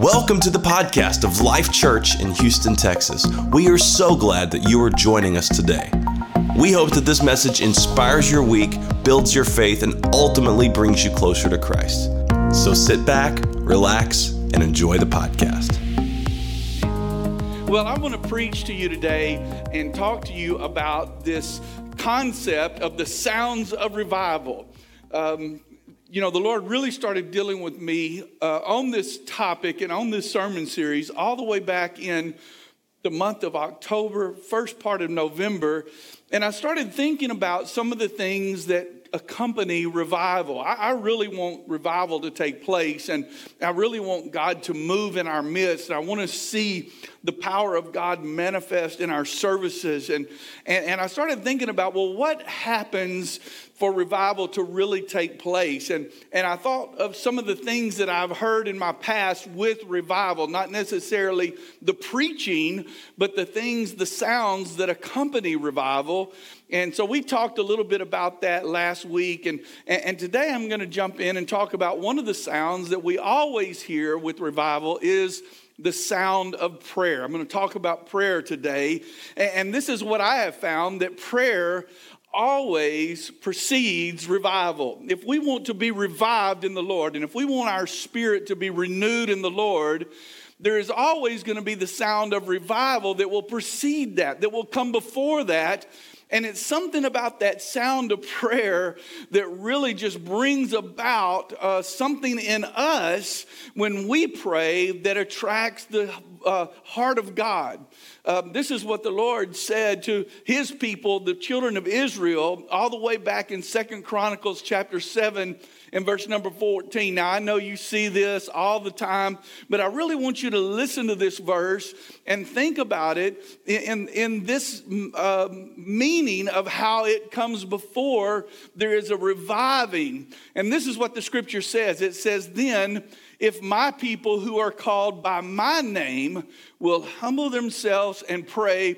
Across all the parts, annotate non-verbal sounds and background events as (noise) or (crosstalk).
Welcome to the podcast of Life Church in Houston, Texas. We are so glad that you are joining us today. We hope that this message inspires your week, builds your faith, and ultimately brings you closer to Christ. So sit back, relax, and enjoy the podcast. Well, I want to preach to you today and talk to you about this concept of the sounds of revival. Um, you know, the Lord really started dealing with me uh, on this topic and on this sermon series all the way back in the month of October, first part of November. And I started thinking about some of the things that accompany revival. I, I, really want revival to take place, and I really want God to move in our midst. I want to see the power of God manifest in our services. And, and, and I started thinking about, well, what happens for revival to really take place. And, and I thought of some of the things that I've heard in my past with revival, not necessarily the preaching, but the things, the sounds that accompany revival. And so we talked a little bit about that last week. And, and today I'm going to jump in and talk about one of the sounds that we always hear with revival is the sound of prayer. I'm going to talk about prayer today. And this is what I have found that prayer always precedes revival. If we want to be revived in the Lord, and if we want our spirit to be renewed in the Lord, there is always going to be the sound of revival that will precede that, that will come before that. And it's something about that sound of prayer that really just brings about uh, something in us when we pray that attracts the uh, heart of God. Um, this is what the Lord said to his people, the children of Israel, all the way back in Second Chronicles chapter 7 and verse number 14. Now, I know you see this all the time, but I really want you to listen to this verse and think about it in, in this uh, meaning of how it comes before there is a reviving. And this is what the scripture says it says, Then, if my people who are called by my name will humble themselves and pray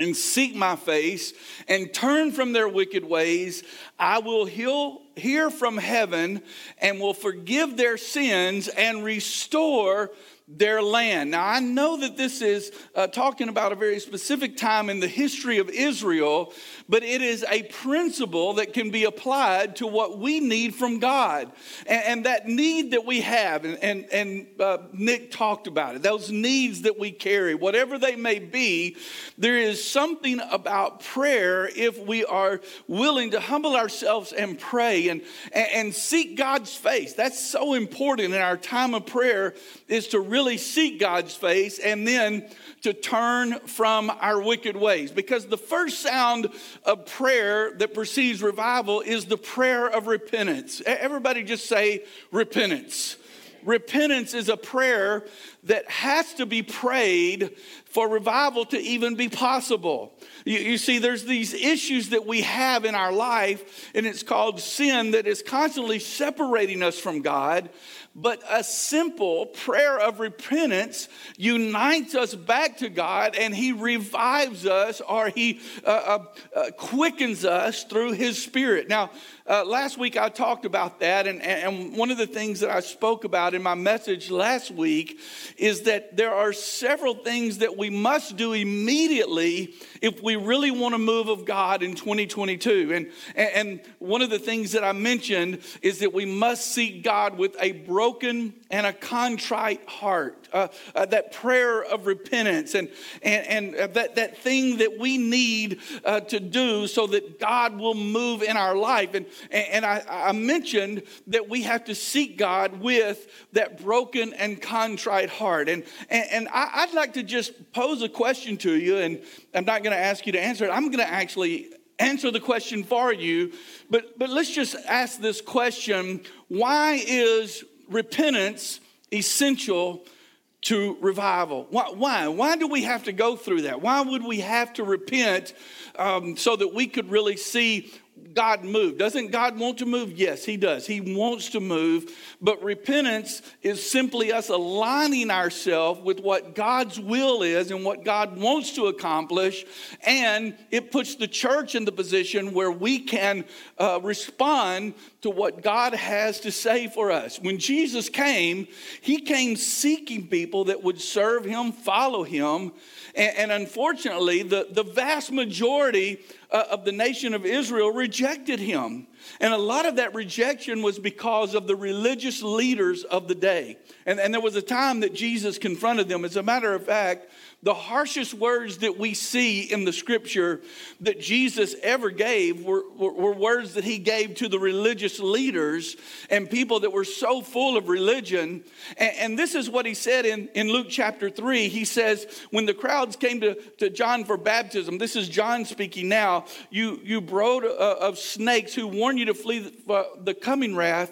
and seek my face and turn from their wicked ways, I will heal, hear from heaven and will forgive their sins and restore their land. Now, I know that this is uh, talking about a very specific time in the history of Israel, but it is a principle that can be applied to what we need from God. And, and that need that we have, and, and, and uh, Nick talked about it, those needs that we carry, whatever they may be, there is something about prayer if we are willing to humble ourselves and pray and, and seek God's face. That's so important in our time of prayer is to really really seek God's face and then to turn from our wicked ways. Because the first sound of prayer that precedes revival is the prayer of repentance. Everybody just say repentance. Repentance is a prayer that has to be prayed for revival to even be possible. You, you, see, there's these issues that we have in our life, and it's called sin that is constantly separating us from God. But a simple prayer of repentance unites us back to God and He revives us or He uh, uh, uh, quickens us through His Spirit. Now, uh, last week I talked about that, and, and one of the things that I spoke about in my message last week is that there are several things that we must do immediately if we really want to move of God in 2022. And, and one of the things that I mentioned is that we must seek God with a broken and a contrite heart, uh, uh, that prayer of repentance, and, and, and uh, that, that thing that we need uh, to do so that God will move in our life. And, and I, I mentioned that we have to seek God with that broken and contrite heart. And, and, I, I'd like to just pose a question to you, and I'm not going to ask you to answer it. I'm going to actually answer the question for you. But, but let's just ask this question Why is repentance essential to revival? Why? Why, why do we have to go through that? Why would we have to repent um, so that we could really see God move. Doesn't God want to move? Yes, He does. He wants to move. But repentance is simply us aligning ourselves with what God's will is and what God wants to accomplish. And it puts the church in the position where we can uh, respond to what God has to say for us. When Jesus came, he came seeking people that would serve him, follow him. And, and unfortunately, the, the vast majority uh, of the nation of Israel rejected him. And a lot of that rejection was because of the religious leaders of the day. And, and there was a time that Jesus confronted them. As a matter of fact, the harshest words that we see in the scripture that Jesus ever gave were, were, were, words that he gave to the religious leaders and people that were so full of religion. And, and, this is what he said in, in Luke chapter 3. He says, When the crowds came to, to John for baptism, this is John speaking now, you, you brood uh, of snakes who warn you to flee the, the coming wrath.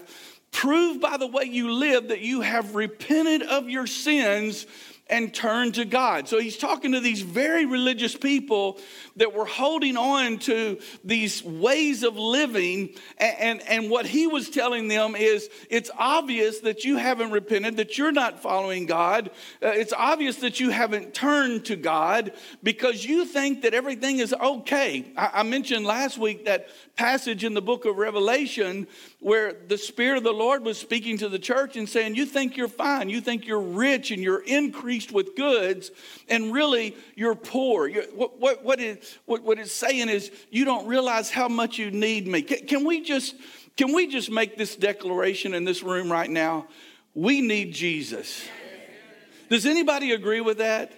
Prove by the way you live that you have repented of your sins and turn to God. So he's talking to these very religious people that were holding on to these ways of living. And, and, and, what he was telling them is it's obvious that you haven't repented, that you're not following God. Uh, it's obvious that you haven't turned to God because you think that everything is okay. I, I mentioned last week that passage in the book of Revelation where the Spirit of the Lord was speaking to the church and saying, You think you're fine, you think you're rich and you're increased with goods, and really you're poor. You're, what, what, what, what it's saying is, You don't realize how much you need me. Can, can, we just, can we just make this declaration in this room right now? We need Jesus. Does anybody agree with that?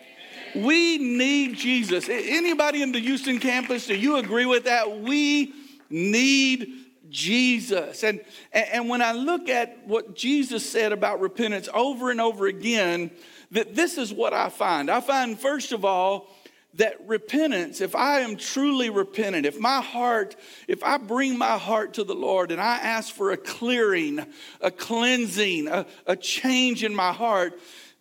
We need Jesus. Anybody in the Houston campus, do you agree with that? We need Jesus. And, and when I look at what Jesus said about repentance over and over again, that this is what I find. I find, first of all, that repentance, if I am truly repentant, if my heart, if I bring my heart to the Lord and I ask for a clearing, a cleansing, a, a change in my heart,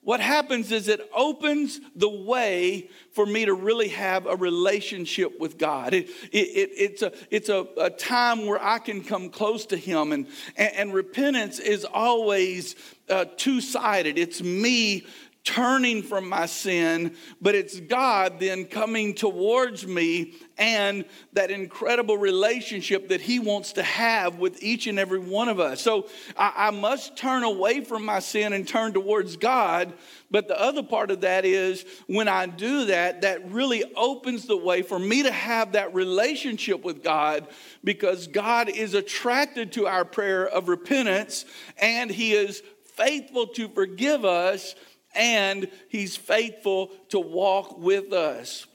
what happens is it opens the way for me to really have a relationship with God. It, it, it, it's a, it's a, a, time where I can come close to Him. And, and, and repentance is always uh, two sided. It's me turning from my sin, but it's God then coming towards me and that incredible relationship that He wants to have with each and every one of us. So I, I, must turn away from my sin and turn towards God. But the other part of that is when I do that, that really opens the way for me to have that relationship with God because God is attracted to our prayer of repentance and He is faithful to forgive us and he's faithful to walk with us.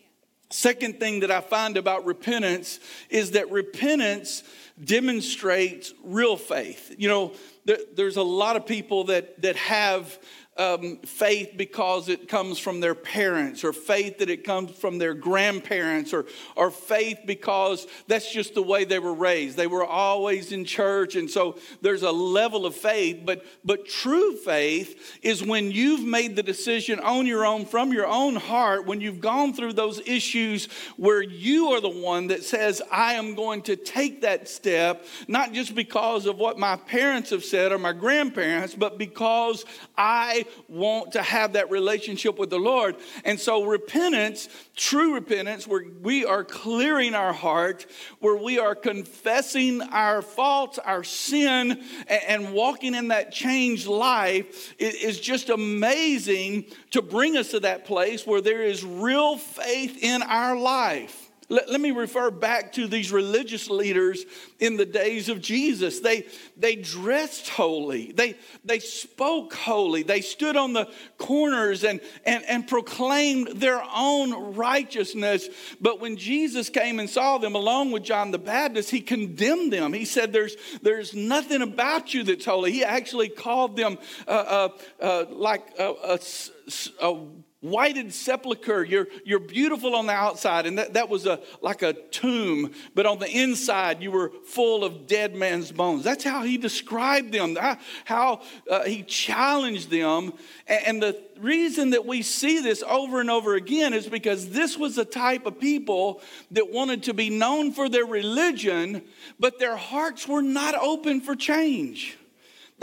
Second thing that I find about repentance is that repentance demonstrates real faith. You know, there, there's a lot of people that, that have um, faith because it comes from their parents, or faith that it comes from their grandparents, or, or faith because that's just the way they were raised. They were always in church, and so there's a level of faith. But, but true faith is when you've made the decision on your own, from your own heart, when you've gone through those issues where you are the one that says, I am going to take that step, not just because of what my parents have said or my grandparents, but because I want to have that relationship with the Lord. And so, repentance, true repentance, where we are clearing our heart, where we are confessing our faults, our sin, and walking in that changed life, is just amazing to bring us to that place where there is real faith in our life. Let, let, me refer back to these religious leaders in the days of Jesus. They, they dressed holy, they, they spoke holy, they stood on the corners and, and, and proclaimed their own righteousness. But when Jesus came and saw them along with John the Baptist, he condemned them. He said, There's, there's nothing about you that's holy. He actually called them uh, uh, uh, like a, a, a whited sepulcher. You're, you're beautiful on the outside, and that, that was a, like a tomb, but on the inside, you were full of dead man's bones. That's how he described them, how uh, he challenged them. And the reason that we see this over and over again is because this was a type of people that wanted to be known for their religion, but their hearts were not open for change.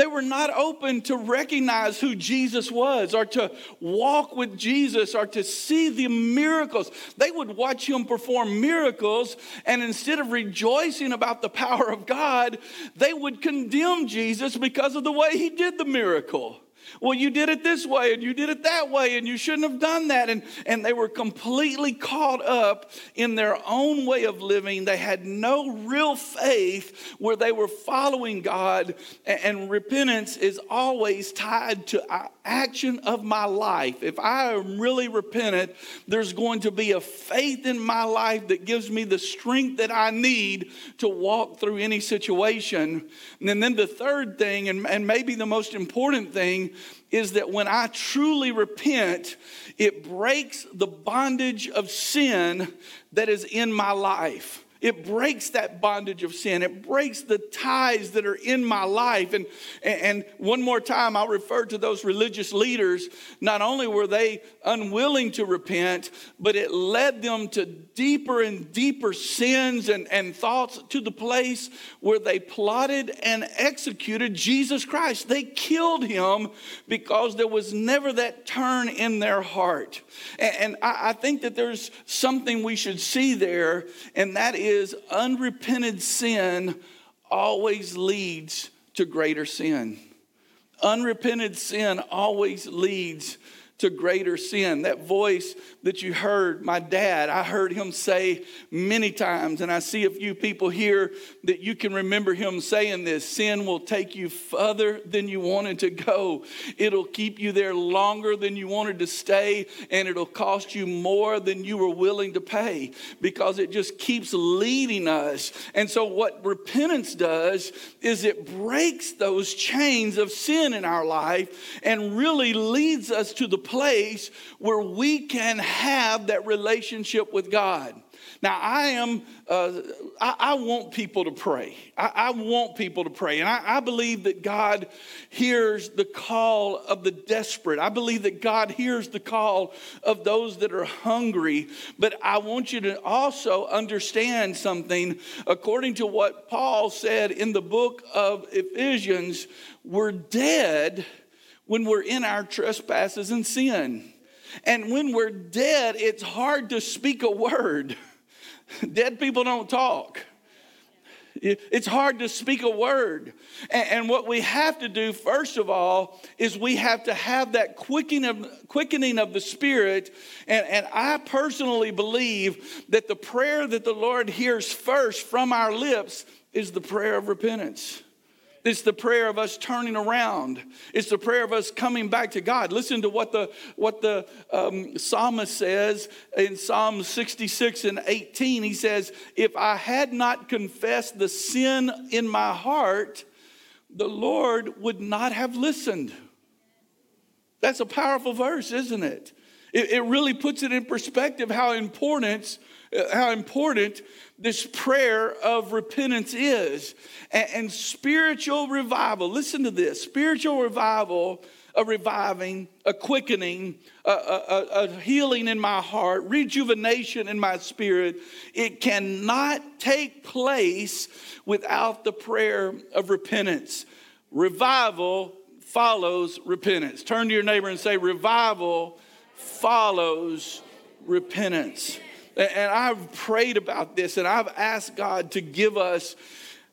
They were not open to recognize who Jesus was or to walk with Jesus or to see the miracles. They would watch him perform miracles, and instead of rejoicing about the power of God, they would condemn Jesus because of the way he did the miracle. Well, you did it this way and you did it that way and you shouldn't have done that. And, and they were completely caught up in their own way of living. They had no real faith where they were following God. And, and repentance is always tied to action of my life. If I am really repentant, there's going to be a faith in my life that gives me the strength that I need to walk through any situation. And then the third thing, and, and maybe the most important thing, is that when I truly repent, it breaks the bondage of sin that is in my life. It breaks that bondage of sin. It breaks the ties that are in my life. And, and one more time, I'll refer to those religious leaders. Not only were they unwilling to repent, but it led them to deeper and deeper sins and, and thoughts to the place where they plotted and executed Jesus Christ. They killed him because there was never that turn in their heart. And, and I, I think that there's something we should see there, and that is is unrepented sin always leads to greater sin. Unrepented sin always leads to greater sin. That voice that you heard, my dad, I heard him say many times, and I see a few people here that you can remember him saying this sin will take you further than you wanted to go. It'll keep you there longer than you wanted to stay, and it'll cost you more than you were willing to pay because it just keeps leading us. And so, what repentance does is it breaks those chains of sin in our life and really leads us to the place where we can have that relationship with God. Now, I am, uh, I, I, want people to pray. I, I, want people to pray. And I, I believe that God hears the call of the desperate. I believe that God hears the call of those that are hungry. But I want you to also understand something. According to what Paul said in the book of Ephesians, we're dead when we're in our trespasses and sin. And when we're dead, it's hard to speak a word. (laughs) Dead people don't talk. It's hard to speak a word. And, what we have to do, first of all, is we have to have that quickening of, quickening of the Spirit. And, and I personally believe that the prayer that the Lord hears first from our lips is the prayer of repentance. It's the prayer of us turning around. It's the prayer of us coming back to God. Listen to what the, what the um, psalmist says in Psalm 66 and 18. He says, If I had not confessed the sin in my heart, the Lord would not have listened. That's a powerful verse, isn't it? It, it really puts it in perspective how important, how important this prayer of repentance is. And, and spiritual revival, listen to this spiritual revival a reviving, a quickening, a, a, a, healing in my heart, rejuvenation in my spirit. It cannot take place without the prayer of repentance. Revival follows repentance. Turn to your neighbor and say, Revival follows repentance. And I've prayed about this and I've asked God to give us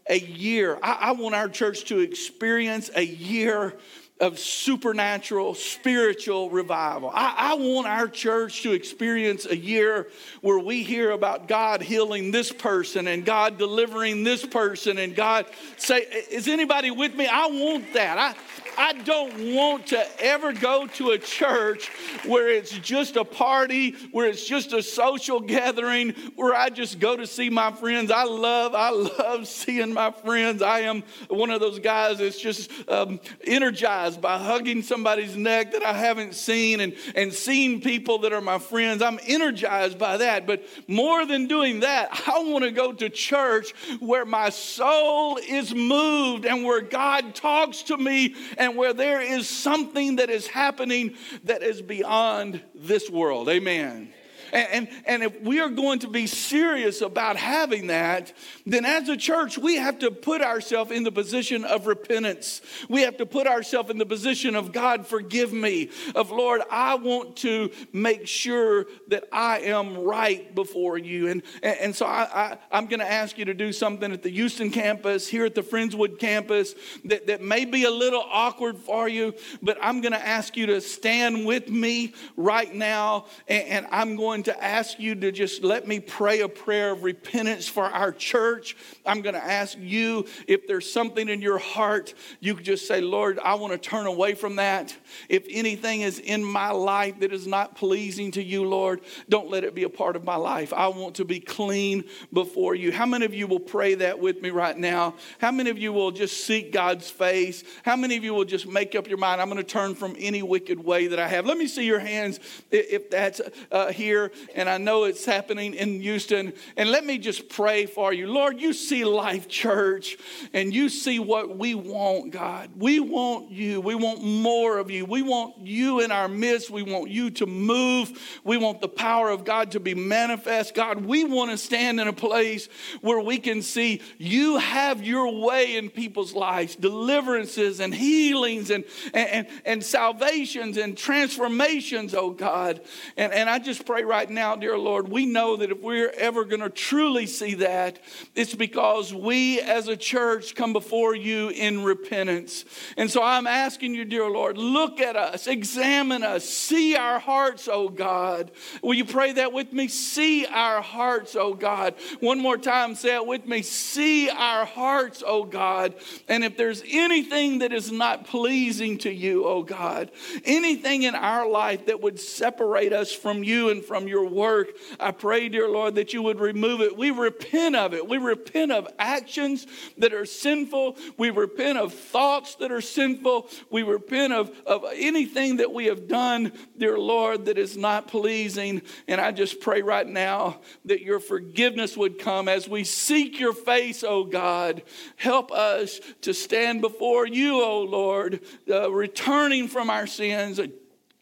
a year. I, I want our church to experience a year of supernatural, spiritual revival. I, I, want our church to experience a year where we hear about God healing this person and God delivering this person and God say, Is anybody with me? I want that. I, I don't want to ever go to a church where it's just a party, where it's just a social gathering, where I just go to see my friends. I love, I love (laughs) seeing my friends. I am one of those guys that's just um, energized by hugging somebody's neck that I haven't seen and, and seeing people that are my friends. I'm energized by that. But more than doing that, I want to go to church where my soul is moved and where God talks to me and where there is something that is happening that is beyond this world. Amen. And, and, and if we are going to be serious about having that, then as a church, we have to put ourselves in the position of repentance. We have to put ourselves in the position of God, forgive me, of Lord, I want to make sure that I am right before you. And, and, and so I, I, am going to ask you to do something at the Houston campus, here at the Friendswood campus, that, that may be a little awkward for you, but I'm going to ask you to stand with me right now, and, and I'm going to ask you to just let me pray a prayer of repentance for our church. I'm going to ask you if there's something in your heart, you could just say, Lord, I want to turn away from that. If anything is in my life that is not pleasing to you, Lord, don't let it be a part of my life. I want to be clean before you. How many of you will pray that with me right now? How many of you will just seek God's face? How many of you will just make up your mind, I'm going to turn from any wicked way that I have? Let me see your hands if that's uh, here. And I know it's happening in Houston. And let me just pray for you. Lord, you see Life Church and you see what we want, God. We want you. We want more of you. We want you in our midst. We want you to move. We want the power of God to be manifest. God, we want to stand in a place where we can see you have your way in people's lives, deliverances and healings and, and, and salvations and transformations, oh God. And, and I just pray right now, dear Lord, we know that if we're ever going to truly see that, it's because we as a church come before you in repentance. And so I'm asking you, dear Lord, look at us, examine us, see our hearts, oh God. Will you pray that with me? See our hearts, oh God. One more time, say it with me. See our hearts, oh God. And if there's anything that is not pleasing to you, oh God, anything in our life that would separate us from you and from your work, I pray, dear Lord, that you would remove it. We repent of it. We repent of actions that are sinful. We repent of thoughts that are sinful. We repent of, of anything that we have done, dear Lord, that is not pleasing. And I just pray right now that your forgiveness would come as we seek your face, oh God. Help us to stand before you, oh Lord, uh, returning from our sins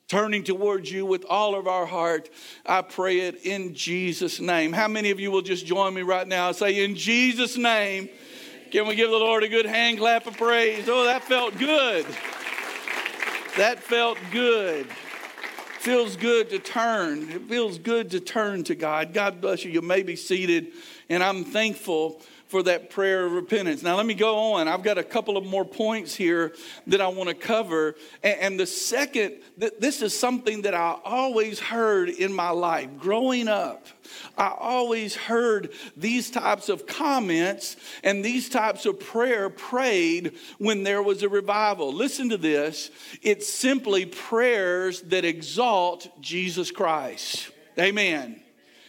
turning towards you with all of our heart. I pray it in Jesus' name. How many of you will just join me right now and say, In Jesus' name? Can we give the Lord a good hand clap of praise? Oh, that felt good. That felt good. Feels good to turn. It feels good to turn to God. God bless you. You may be seated, and I'm thankful for that prayer of repentance. Now, let me go on. I've got a couple of more points here that I want to cover. And, the second, this is something that I always heard in my life growing up. I always heard these types of comments and these types of prayer prayed when there was a revival. Listen to this it's simply prayers that exalt Jesus Christ. Amen.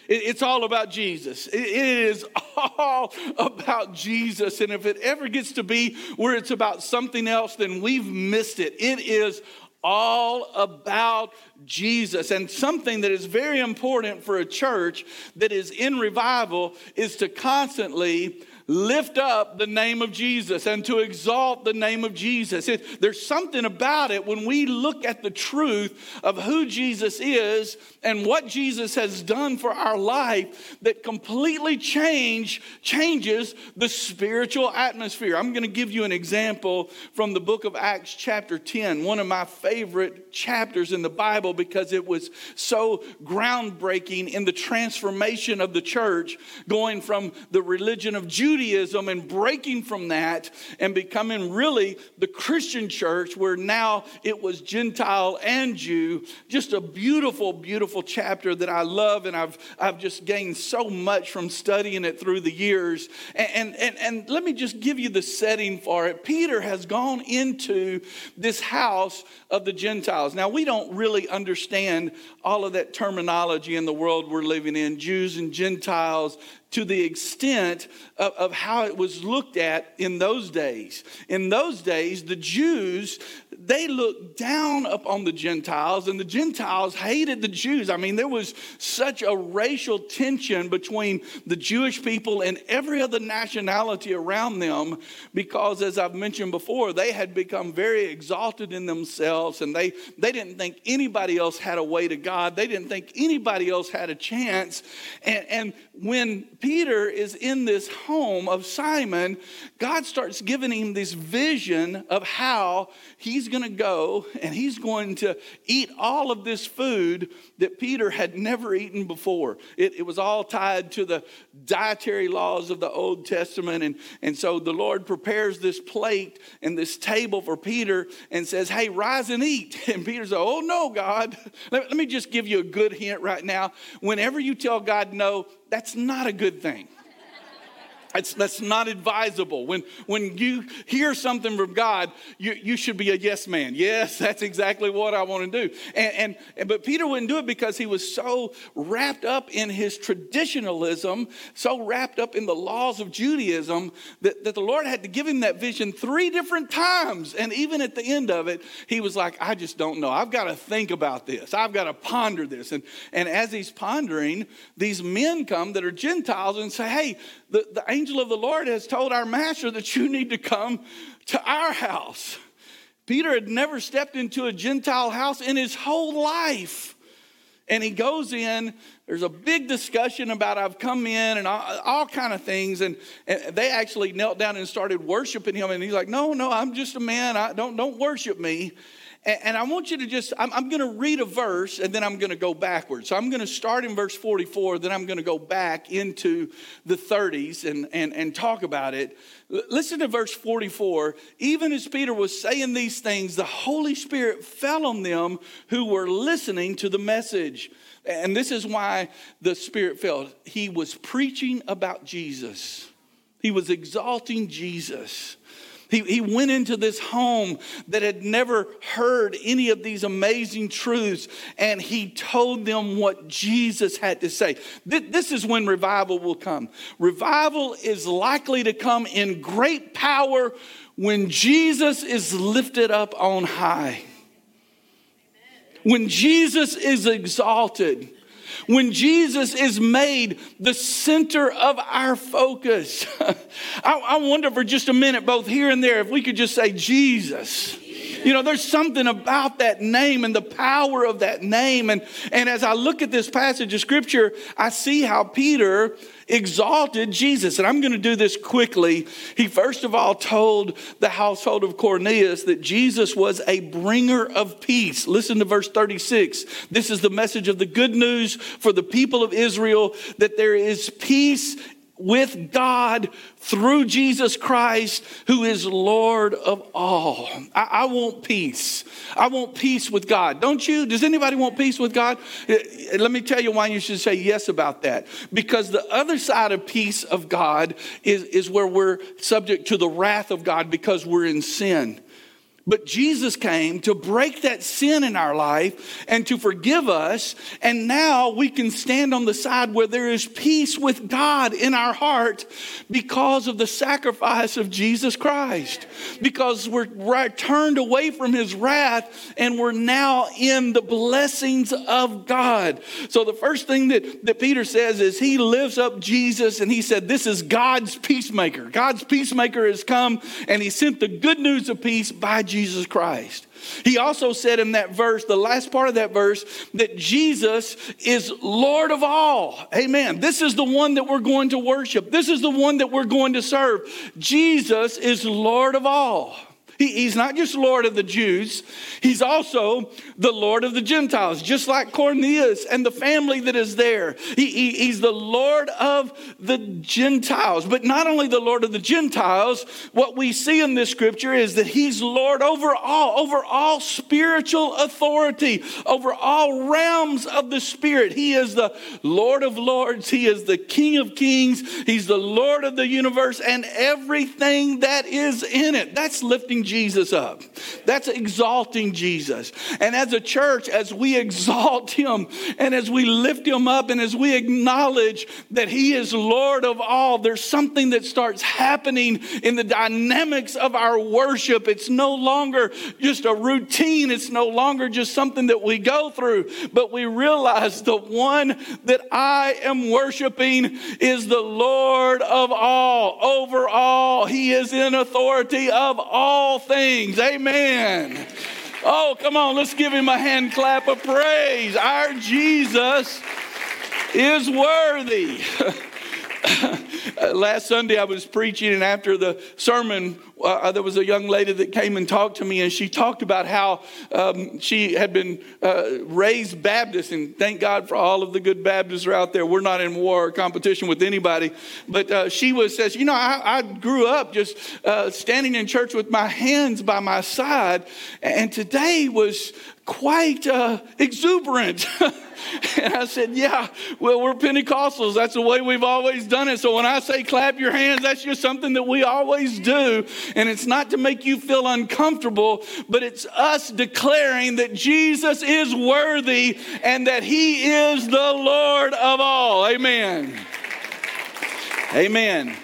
It's all about Jesus. It is (laughs) all about Jesus. And if it ever gets to be where it's about something else, then we've missed it. It is all about Jesus. And something that is very important for a church that is in revival is to constantly lift up the name of Jesus and to exalt the name of Jesus. It, there's something about it when we look at the truth of who Jesus is and what Jesus has done for our life that completely change changes the spiritual atmosphere. I'm going to give you an example from the book of Acts chapter 10, one of my favorite chapters in the Bible because it was so groundbreaking in the transformation of the church going from the religion of Judaism Judaism and breaking from that and becoming really the Christian church where now it was Gentile and Jew. Just a beautiful, beautiful chapter that I love and I've, I've just gained so much from studying it through the years. And, and, and let me just give you the setting for it. Peter has gone into this house of the Gentiles. Now, we don't really understand all of that terminology in the world we're living in Jews and Gentiles, to the extent of, of, how it was looked at in those days. In those days, the Jews, they looked down upon the Gentiles, and the Gentiles hated the Jews. I mean, there was such a racial tension between the Jewish people and every other nationality around them because, as I've mentioned before, they had become very exalted in themselves and they, they didn't think anybody else had a way to God. They didn't think anybody else had a chance. And, and when Peter is in this home of Simon, God starts giving him this vision of how he's going to go and he's going to eat all of this food that Peter had never eaten before. It, it was all tied to the dietary laws of the Old Testament. And, and so the Lord prepares this plate and this table for Peter and says, Hey, rise and eat. (laughs) And Peter's like, Oh, no, God. Let, let me just give you a good hint right now. Whenever you tell God no, that's not a good thing. That's, that's not advisable. When, when you hear something from God, you, you should be a yes man. Yes, (laughs) that's exactly what I want to do. And, and, but Peter wouldn't do it because he was so wrapped up in his traditionalism, so wrapped up in the laws of Judaism, that, that the Lord had to give him that vision three different times. And even at the end of it, he was like, I just don't know. I've got to think about this. I've got to ponder this. And, and as he's pondering, these men come that are Gentiles and say, Hey, the, the angel of the Lord has told our master that you need to come to our house. Peter had never stepped into a Gentile house in his whole life. And he goes in, there's a big discussion about I've come in and all, all kind of things. And, and, they actually knelt down and started worshiping him. And he's like, no, no, I'm just a man. I don't, don't worship me. And I want you to just, I'm, going to read a verse and then I'm going to go backwards. So I'm going to start in verse 44, then I'm going to go back into the 30s and, and, and talk about it. Listen to verse 44. Even as Peter was saying these things, the Holy Spirit fell on them who were listening to the message. And this is why the Spirit fell. He was preaching about Jesus, he was exalting Jesus. He, he went into this home that had never heard any of these amazing truths, and he told them what Jesus had to say. This is when revival will come. Revival is likely to come in great power when Jesus is lifted up on high. When Jesus is exalted when Jesus is made the center of our focus. (laughs) I, I, wonder for just a minute, both here and there, if we could just say Jesus. You know, there's something about that name and the power of that name. And, and as I look at this passage of scripture, I see how Peter exalted Jesus. And I'm going to do this quickly. He first of all told the household of Cornelius that Jesus was a bringer of peace. Listen to verse 36. This is the message of the good news for the people of Israel that there is peace with God through Jesus Christ, who is Lord of all. I, I, want peace. I want peace with God. Don't you? Does anybody want peace with God? Eh, eh, let me tell you why you should say yes about that. Because the other side of peace of God is, is where we're subject to the wrath of God because we're in sin. But Jesus came to break that sin in our life and to forgive us. And now we can stand on the side where there is peace with God in our heart because of the sacrifice of Jesus Christ. Because we're, turned away from his wrath and we're now in the blessings of God. So the first thing that, that Peter says is he lifts up Jesus and he said, This is God's peacemaker. God's peacemaker has come and he sent the good news of peace by Jesus. Jesus Christ. He also said in that verse, the last part of that verse, that Jesus is Lord of all. Amen. This is the one that we're going to worship. This is the one that we're going to serve. Jesus is Lord of all. He, he's not just Lord of the Jews, he's also the Lord of the Gentiles, just like Cornelius and the family that is there. He, he, he's the Lord of the Gentiles. But not only the Lord of the Gentiles, what we see in this scripture is that he's Lord over all, over all spiritual authority, over all realms of the Spirit. He is the Lord of lords, he is the King of kings, he's the Lord of the universe and everything that is in it. That's lifting Jesus up. That's exalting Jesus. And as a church, as we exalt him and as we lift him up and as we acknowledge that he is Lord of all, there's something that starts happening in the dynamics of our worship. It's no longer just a routine, it's no longer just something that we go through, but we realize the one that I am worshiping is the Lord of all, over all. He is in authority of all things. Amen. Oh, come on, let's give him a hand clap of praise. Our Jesus is worthy. (laughs) (laughs) Last Sunday I was preaching, and after the sermon, uh, there was a young lady that came and talked to me, and she talked about how um, she had been uh, raised Baptist, and thank God for all of the good Baptists are out there. We're not in war or competition with anybody, but uh, she was says, you know, I, I grew up just uh, standing in church with my hands by my side, and today was quite uh, exuberant. (laughs) And I said, Yeah, well, we're Pentecostals. That's the way we've always done it. So when I say clap your hands, that's just something that we always do. And it's not to make you feel uncomfortable, but it's us declaring that Jesus is worthy and that he is the Lord of all. Amen. Amen.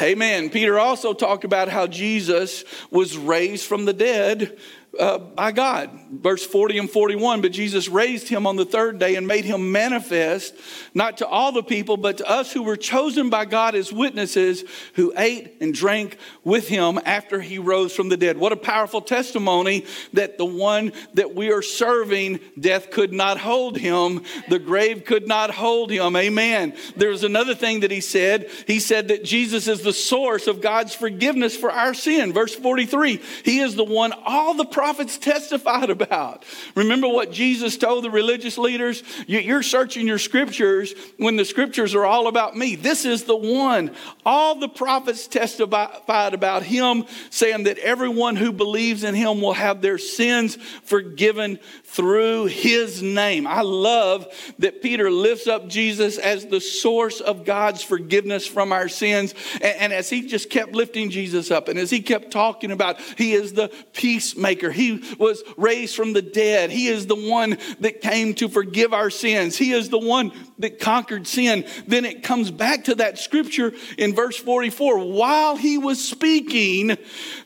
Amen. Peter also talked about how Jesus was raised from the dead uh, by God. Verse 40 and 41 But Jesus raised him on the third day and made him manifest, not to all the people, but to us who were chosen by God as witnesses, who ate and drank with him after he rose from the dead. What a powerful testimony that the one that we are serving, death could not hold him, the grave could not hold him. Amen. There's another thing that he said. He said that Jesus is the source of God's forgiveness for our sin. Verse 43 He is the one all the prophets testified about. Remember what Jesus told the religious leaders? You're searching your scriptures when the scriptures are all about me. This is the one. All the prophets testified about him, saying that everyone who believes in him will have their sins forgiven through his name. I love that Peter lifts up Jesus as the source of God's forgiveness from our sins. And, as he just kept lifting Jesus up, and as he kept talking about he is the peacemaker, he was raised from the dead, he is the one that came to forgive our sins, he is the one that conquered sin. Then it comes back to that scripture in verse 44 while he was speaking,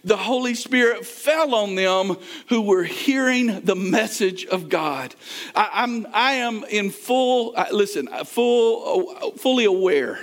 the Holy Spirit fell on them who were hearing the message of God. I, am I am in full, listen, full, fully aware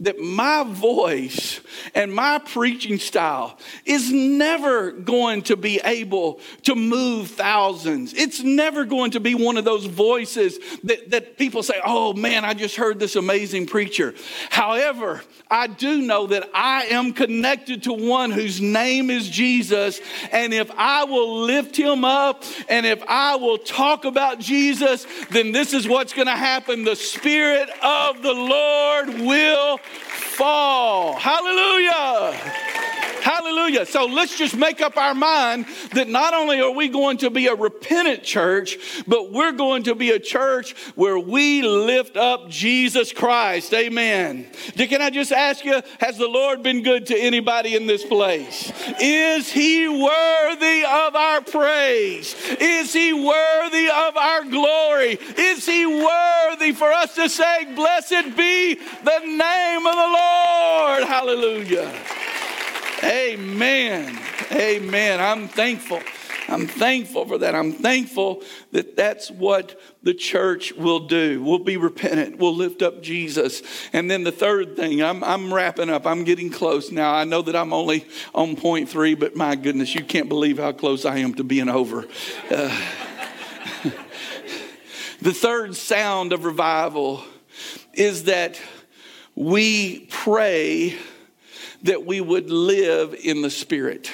that my voice and my preaching style is never going to be able to move thousands. It's never going to be one of those voices that, that people say, oh man, I just heard this amazing preacher. However, I do know that I am connected to one whose name is Jesus. And if I will lift him up and if I will talk about Jesus, then this is what's going to happen. The Spirit of the Lord will fall. Hallelujah. Hallelujah. So let's just make up our mind that not only are we going to be a repentant church, but we're going to be a church where we lift up Jesus Christ. Amen. Can I just ask you, has the Lord been good to anybody in this place? Is he worthy of our praise? Is he worthy of our glory? Is he worthy for us to say, Blessed be the name of the Lord? Hallelujah. Amen. Amen. I'm thankful. I'm thankful for that. I'm thankful that that's what the church will do. We'll be repentant. We'll lift up Jesus. And then the third thing, I'm, I'm wrapping up. I'm getting close now. I know that I'm only on point three, but my goodness, you can't believe how close I am to being over. Uh, (laughs) the third sound of revival is that we pray that we would live in the Spirit.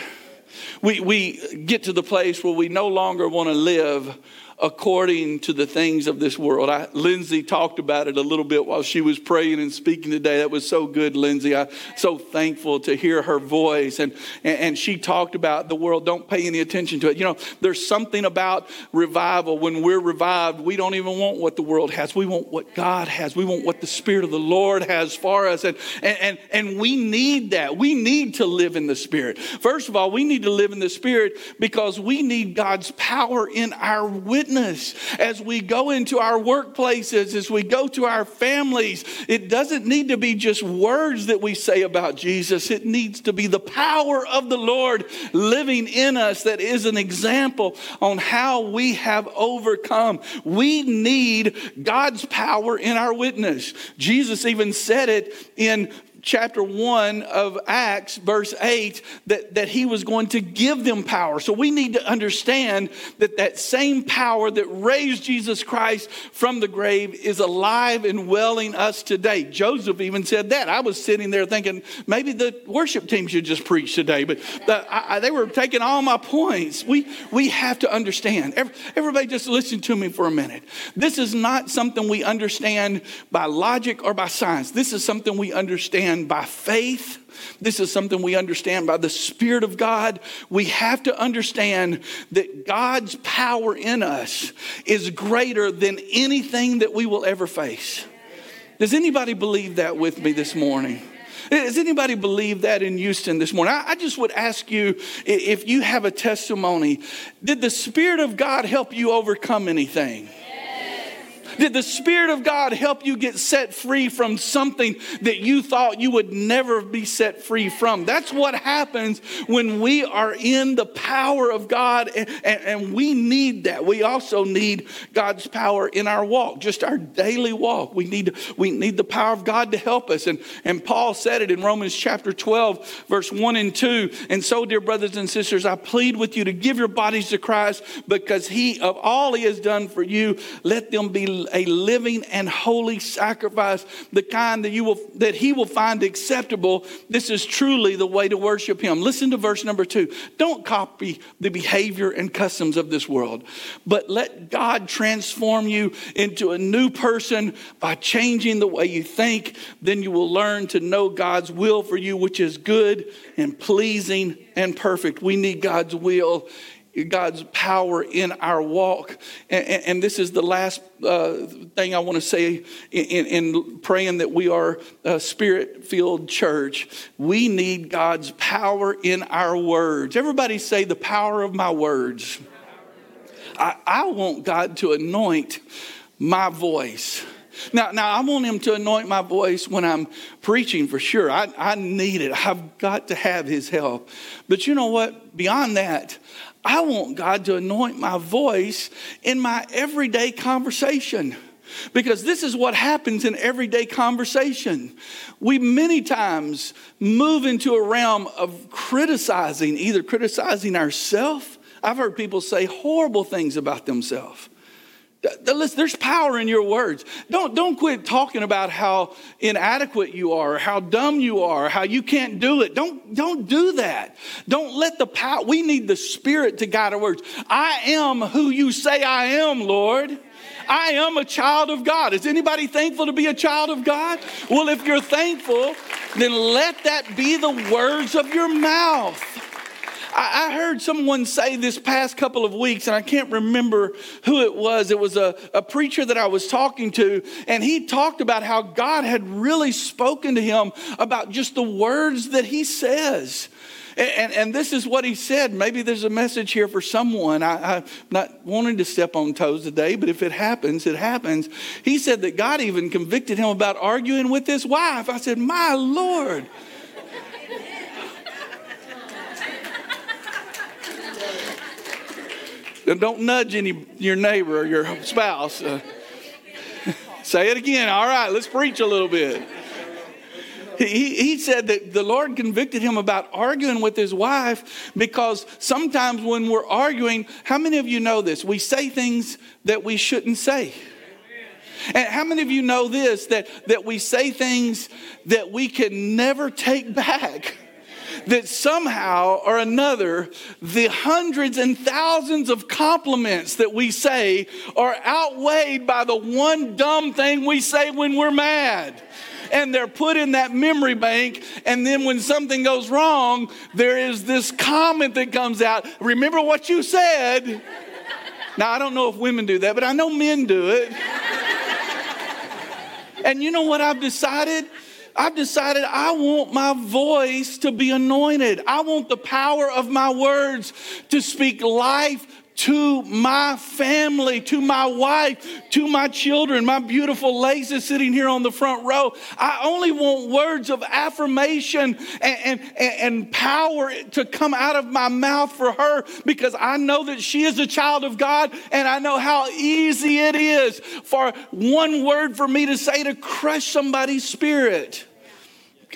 We, we get to the place where we no longer want to live according to the things of this world. I, Lindsay talked about it a little bit while she was praying and speaking today. That was so good, Lindsay. I'm so thankful to hear her voice. And, and she talked about the world. Don't pay any attention to it. You know, there's something about revival. When we're revived, we don't even want what the world has. We want what God has. We want what the Spirit of the Lord has for us. And, and, and, and we need that. We need to live in the Spirit. First of all, we need to live in the Spirit because we need God's power in our witness witness as we go into our workplaces, as we go to our families. It doesn't need to be just words that we say about Jesus, it needs to be the power of the Lord living in us that is an example on how we have overcome. We need God's power in our witness. Jesus even said it in chapter 1 of Acts, verse 8, that, that he was going to give them power. So we need to understand that that same power that raised Jesus Christ from the grave is alive and welling us today. Joseph even said that. I was sitting there thinking maybe the worship team should just preach today, but the, I, they were taking all my points. We, we have to understand. Everybody just listen to me for a minute. This is not something we understand by logic or by science. This is something we understand understand by faith. This is something we understand by the Spirit of God. We have to understand that God's power in us is greater than anything that we will ever face. Does anybody believe that with me this morning? Does anybody believe that in Houston this morning? I, just would ask you if you have a testimony, did the Spirit of God help you overcome anything? Did the Spirit of God help you get set free from something that you thought you would never be set free from? That's what happens when we are in the power of God, and, and, and we need that. We also need God's power in our walk, just our daily walk. We need, we need the power of God to help us. And, and Paul said it in Romans chapter 12, verse 1 and 2. And so, dear brothers and sisters, I plead with you to give your bodies to Christ because he, of all he has done for you, let them be a living and holy sacrifice, the kind that you will that he will find acceptable. This is truly the way to worship him. Listen to verse number 2. Don't copy the behavior and customs of this world, but let God transform you into a new person by changing the way you think. Then you will learn to know God's will for you, which is good and pleasing and perfect. We need God's will God's power in our walk. And, and this is the last uh, thing I want to say in, in, praying that we are a spirit filled church. We need God's power in our words. Everybody say, the power of my words. I, I want God to anoint my voice. Now, now I want him to anoint my voice when I'm preaching for sure. I, I need it. I've got to have his help. But you know what? Beyond that, I want God to anoint my voice in my everyday conversation. Because this is what happens in everyday conversation. We many times move into a realm of criticizing, either criticizing ourselves. I've heard people say horrible things about themselves. Listen, there's power in your words. Don't, don't quit talking about how inadequate you are, how dumb you are, how you can't do it. Don't, don't do that. Don't let the power, we need the Spirit to guide our words. I am who you say I am, Lord. I am a child of God. Is anybody thankful to be a child of God? Well, if you're thankful, then let that be the words of your mouth. I, heard someone say this past couple of weeks, and I can't remember who it was. It was a, a preacher that I was talking to, and he talked about how God had really spoken to him about just the words that he says. And, and, and, this is what he said. Maybe there's a message here for someone. I, I'm not wanting to step on toes today, but if it happens, it happens. He said that God even convicted him about arguing with his wife. I said, My Lord. Don't nudge any your neighbor or your spouse. Uh, (laughs) say it again. All right, let's preach a little bit. He, he said that the Lord convicted him about arguing with his wife because sometimes when we're arguing, how many of you know this? We say things that we shouldn't say. And how many of you know this that, that we say things that we can never take back? (laughs) that somehow or another, the hundreds and thousands of compliments that we say are outweighed by the one dumb thing we say when we're mad and they're put in that memory bank. And then when something goes wrong, there is this comment that comes out Remember what you said? Now, I don't know if women do that, but I know men do it. And you know what I've decided? I've decided I want my voice to be anointed. I want the power of my words to speak life to my family, to my wife, to my children. My beautiful is sitting here on the front row. I only want words of affirmation and, and, and power to come out of my mouth for her because I know that she is a child of God and I know how easy it is for one word for me to say to crush somebody's spirit.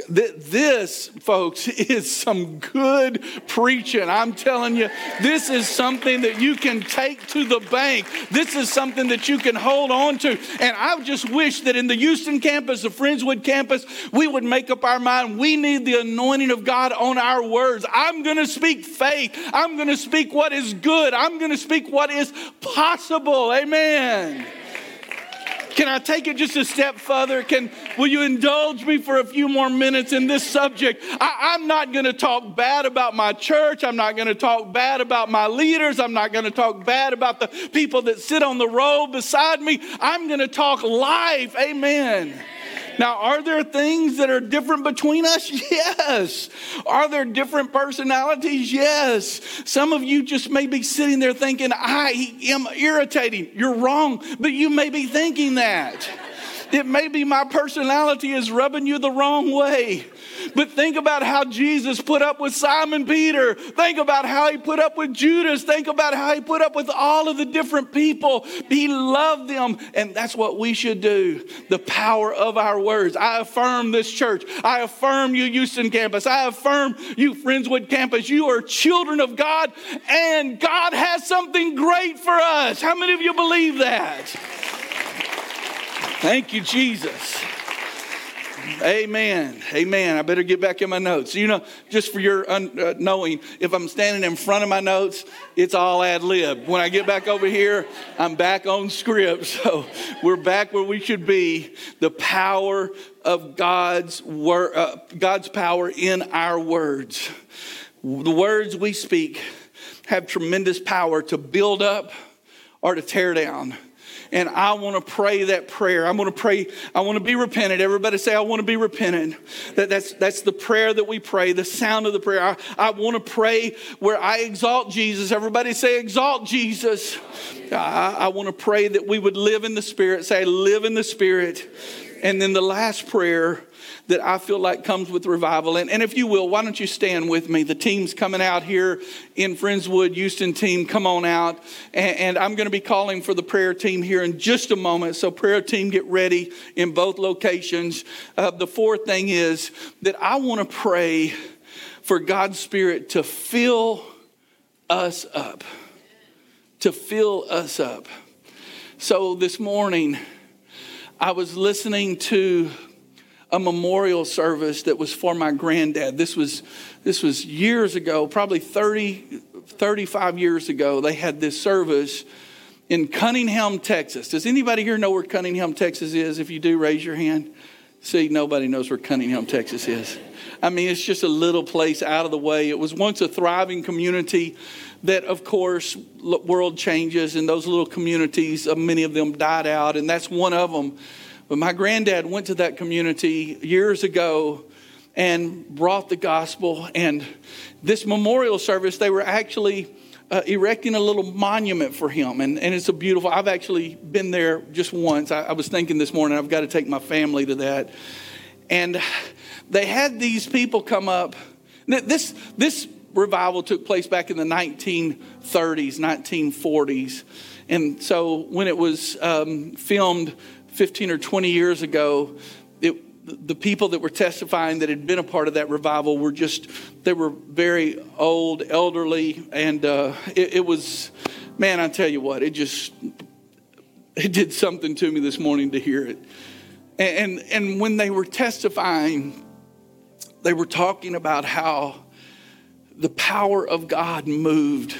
That this, folks, is some good preaching. I'm telling you, this is something that you can take to the bank. This is something that you can hold on to. And I just wish that in the Houston campus, the Friendswood campus, we would make up our mind we need the anointing of God on our words. I'm going to speak faith. I'm going to speak what is good. I'm going to speak what is possible. Amen. Can I take it just a step further? Can will you indulge me for a few more minutes in this subject? I, am not going to talk bad about my church. I'm not going to talk bad about my leaders. I'm not going to talk bad about the people that sit on the row beside me. I'm going to talk life. Amen. Now, are there things that are different between us? (laughs) Yes. Are there different personalities? Yes. Some of you just may be sitting there thinking, I am irritating. You're wrong, but you may be thinking that. It may be my personality is rubbing you the wrong way. But think about how Jesus put up with Simon Peter. Think about how he put up with Judas. Think about how he put up with all of the different people. He loved them. And that's what we should do. The power of our words. I affirm this church. I affirm you, Houston campus. I affirm you, Friendswood campus. You are children of God, and God has something great for us. How many of you believe that? Thank you, Jesus. Amen. Amen. I better get back in my notes. You know, just for your un- uh, knowing, if I'm standing in front of my notes, it's all ad lib. When I get back over here, I'm back on script. (laughs) So we're back where we should be. The power of God's word, uh, God's power in our words. The words we speak have tremendous power to build up or to tear down. And I want to pray that prayer. I'm going to pray, I want to be repentant. Everybody say, I want to be repentant. That, that's, that's the prayer that we pray, the sound of the prayer. I, I want to pray where I exalt Jesus. Everybody say, exalt Jesus. I, I want to pray that we would live in the Spirit. Say, live in the Spirit. And then the last prayer that I feel like comes with revival. And, and if you will, why don't you stand with me? The team's coming out here in Friendswood, Houston team, come on out. And, and I'm going to be calling for the prayer team here in just a moment. So, prayer team, get ready in both locations. Uh, the fourth thing is that I want to pray for God's Spirit to fill us up. To fill us up. So, this morning, I was listening to a memorial service that was for my granddad. This was, this was years ago, probably 30, 35 years ago. They had this service in Cunningham, Texas. Does anybody here know where Cunningham, Texas is? If you do, raise your hand. See, nobody knows where Cunningham, Texas is. I mean, it's just a little place out of the way. It was once a thriving community that, of course, world changes, and those little communities, uh, many of them died out, and that's one of them. But my granddad went to that community years ago and brought the gospel. And this memorial service, they were actually uh, erecting a little monument for him. And, and it's a beautiful, I've actually been there just once. I, I was thinking this morning, I've got to take my family to that. And they had these people come up. This, this revival took place back in the 1930s, 1940s. And so when it was um, filmed 15 or 20 years ago, it, the people that were testifying that had been a part of that revival were just, they were very old, elderly, and uh, it, it was, man, I tell you what, it just, it did something to me this morning to hear it. And, and, and when they were testifying, they were talking about how the power of God moved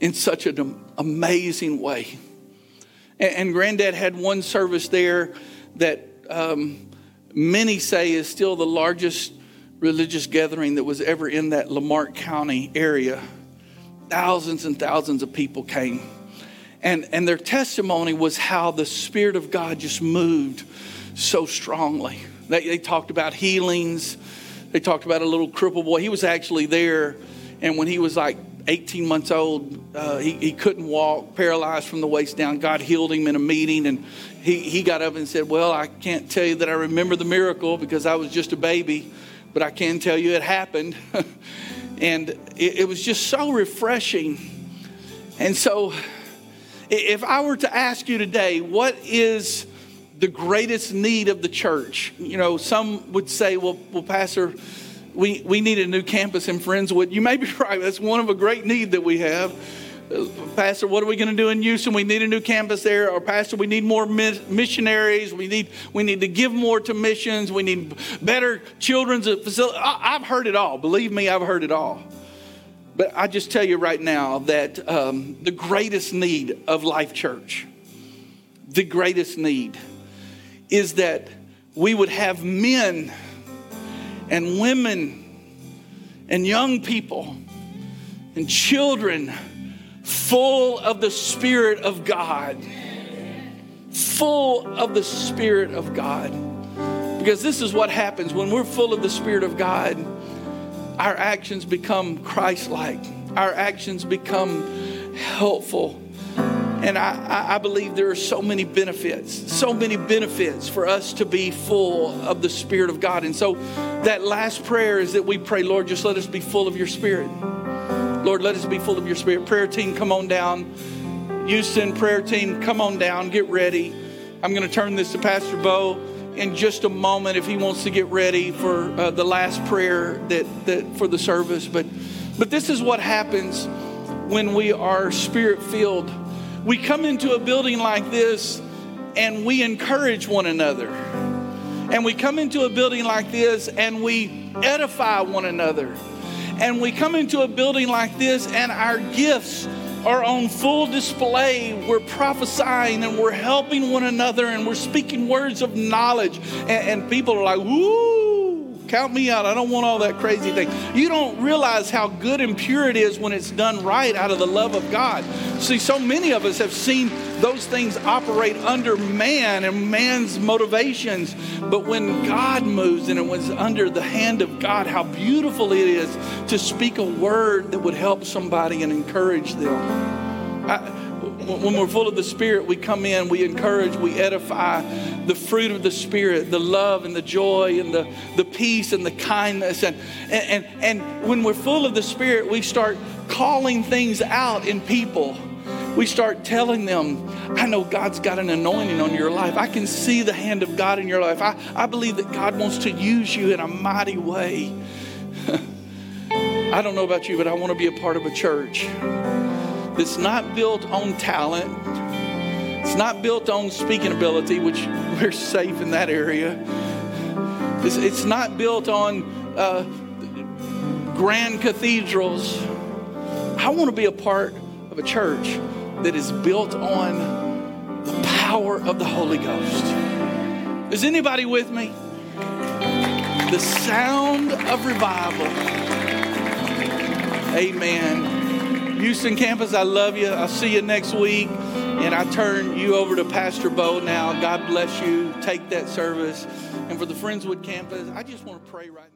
in such an amazing way. And, and Granddad had one service there that um, many say is still the largest religious gathering that was ever in that Lamar County area. Thousands and thousands of people came. And, and their testimony was how the Spirit of God just moved so strongly. They, they talked about healings. They talked about a little crippled boy. He was actually there, and when he was like 18 months old, uh, he, he couldn't walk, paralyzed from the waist down. God healed him in a meeting, and he, he got up and said, Well, I can't tell you that I remember the miracle because I was just a baby, but I can tell you it happened. (laughs) and it, it was just so refreshing. And so, if I were to ask you today, what is the greatest need of the church? You know, some would say, well, well Pastor, we, we need a new campus in Friendswood. You may be (laughs) right. That's one of a great need that we have. Pastor, what are we going to do in Houston? We need a new campus there. Or Pastor, we need more missionaries. We need we need to give more to missions. We need better children's facilities. I've heard it all. Believe me, I've heard it all. But I just tell you right now that um, the greatest need of Life Church, the greatest need, is that we would have men and women and young people and children full of the Spirit of God. Full of the Spirit of God. Because this is what happens when we're full of the Spirit of God, our actions become Christ like, our actions become helpful. And I, I believe there are so many benefits, so many benefits for us to be full of the Spirit of God. And so that last prayer is that we pray, Lord, just let us be full of your Spirit. Lord, let us be full of your spirit. Prayer team, come on down. Houston, prayer team, come on down. Get ready. I'm going to turn this to Pastor Bo in just a moment if he wants to get ready for uh, the last prayer that, that for the service. But, but this is what happens when we are spirit filled. We come into a building like this and we encourage one another. And we come into a building like this and we edify one another and we come into a building like this and our gifts are on full display. We're prophesying and we're helping one another and we're speaking words of knowledge. And, and people are like, woo, count me out. I don't want all that crazy thing. You don't realize how good and pure it is when it's done right out of the love of God. See, so many of us have seen those things operate under man and man's motivations. But when God moves and it was under the hand of God, how beautiful it is to speak a word that would help somebody and encourage them. I, when we're full of the Spirit, we come in, we encourage, we edify the fruit of the Spirit, the love and the joy and the, the peace and the kindness. And, and, and, and when we're full of the Spirit, we start calling things out in people we start telling them, I know God's got an anointing on your life. I can see the hand of God in your life. I, I believe that God wants to use you in a mighty way. (laughs) I don't know about you, but I want to be a part of a church that's not built on talent. It's not built on speaking ability, which we're safe in that area. It's, it's not built on uh, grand cathedrals. I want to be a part of a church that is built on the power of the Holy Ghost. Is anybody with me? The sound of revival. Amen. Houston campus, I love you. I'll see you next week. And I turn you over to Pastor Bo now. God bless you. Take that service. And for the Friendswood campus, I just want to pray right now.